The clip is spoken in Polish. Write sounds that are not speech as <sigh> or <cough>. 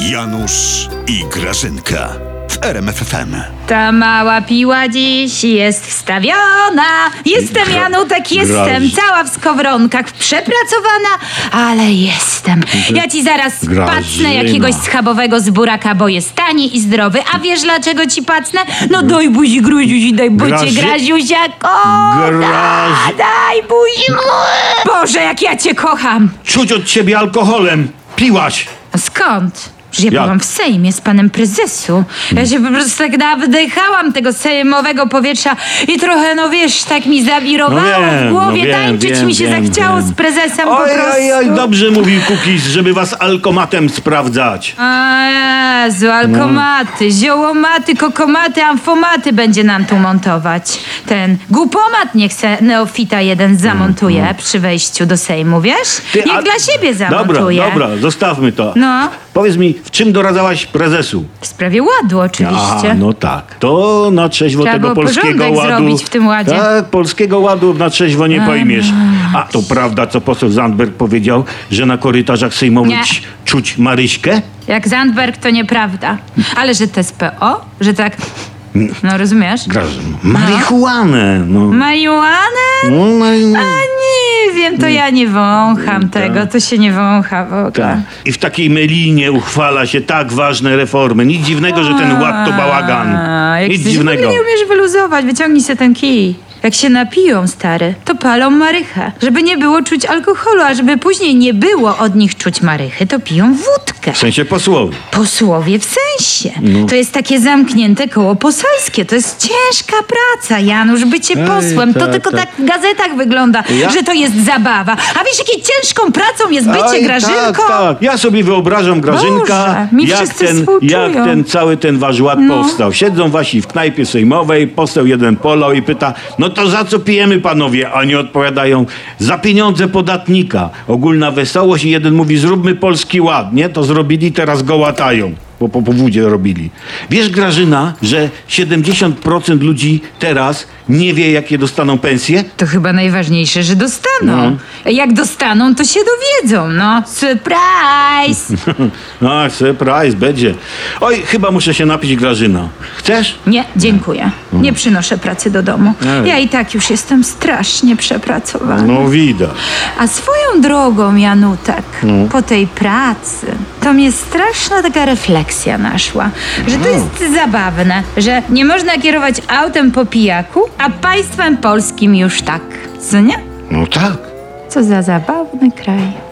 Janusz i Grażynka w RMFFM. Ta mała piła dziś jest wstawiona. Jestem Gra- Janutek, jestem Graż- cała w skowronkach, przepracowana, ale jestem. Ja ci zaraz Grażyna. pacnę jakiegoś schabowego z buraka, bo jest tani i zdrowy. A wiesz dlaczego ci pacnę? No daj buzi gruziuzi, daj bucie Graży- graziusia, kocha, Graż- daj buzi. Boże, jak ja cię kocham. Czuć od ciebie alkoholem. Piłaś. A Skąd? Że ja byłam w Sejmie z panem prezesu. Ja się po prostu tak nawdychałam tego sejmowego powietrza i trochę, no wiesz, tak mi zawirowało No wiem, w głowie. no wiem, Tańczyć wiem, mi się wiem, zachciało z prezesem po Oj, prostu. oj, oj, dobrze mówił Kukiz, żeby was alkomatem sprawdzać. A Jezu, No. alkomaty, ziołomaty, kokomaty, amfomaty będzie nam tu montować. Ten głupomat niech se neofita jeden zamontuje przy wejściu do Sejmu, wiesz? Ty, niech a- dla siebie zamontuje. Dobra, dobra, zostawmy to. No. Powiedz mi, w czym doradzałaś prezesu? W sprawie ładu oczywiście. Aha, no tak. To na trzeźwo Trzeba tego było polskiego porządek ładu. zrobić w tym ładzie. Tak, polskiego ładu na trzeźwo nie pojmiesz. A to prawda, co poseł Zandberg powiedział, że na korytarzach sejmowych Nie. czuć Maryśkę? Jak Zandberg to nieprawda. Ale że to SPO? Że tak. No rozumiesz? Grażyn, marihuanę. No. Marihuanę? No, mari- A nie wiem, to ja nie wącham tego, to się nie wącha w ogóle. Tak. I w takiej melinie uchwala się tak ważne reformy. Nic dziwnego, że ten ład to bałagan. A, Jak Nic w ogóle dziwnego. nie umiesz wyluzować, wyciągnij sobie ten kij. Jak się napiją, stary, to palą marychę. Żeby nie było czuć alkoholu, a żeby później nie było od nich czuć marychy, to piją wódkę. W sensie posłowie. Posłowie w sensie. No. To jest takie zamknięte koło poselskie. To jest ciężka praca, Janusz, bycie Ej, posłem. to tak, tylko tak. tak w gazetach wygląda, Ja- że to jest zabawa. A wiesz, jakie ciężką pracą jest bycie Oj, Grażynką? Tak, tak. Ja sobie wyobrażam, Grażynka, Boże, mi jak, ten, współczują. jak ten cały ten wasz ład No. powstał. Siedzą wasi w knajpie sejmowej, poseł jeden polał i pyta, no to za co pijemy panowie? A oni odpowiadają, za pieniądze podatnika. Ogólna wesołość i jeden mówi, zróbmy polski ład, nie? To zrobili, teraz go łatają. Bo po powódzie robili. Wiesz, Grażyna, że 70% ludzi teraz nie wie, jakie dostaną pensje? To chyba najważniejsze, że dostaną. No. Jak dostaną, to się dowiedzą. No, surprise! <laughs> No, surprise, będzie. Oj, chyba muszę się napić, Grażyna. Chcesz? Nie, dziękuję. Nie przynoszę pracy do domu. Ej. Ja i tak już jestem strasznie przepracowana. No widać. A swoją drogą, Janutek, No. po tej pracy, to mnie straszna taka refleksja naszła, że to jest zabawne, że nie można kierować autem po pijaku, a państwem polskim już tak. Co nie? No tak. Co za zabawny kraj.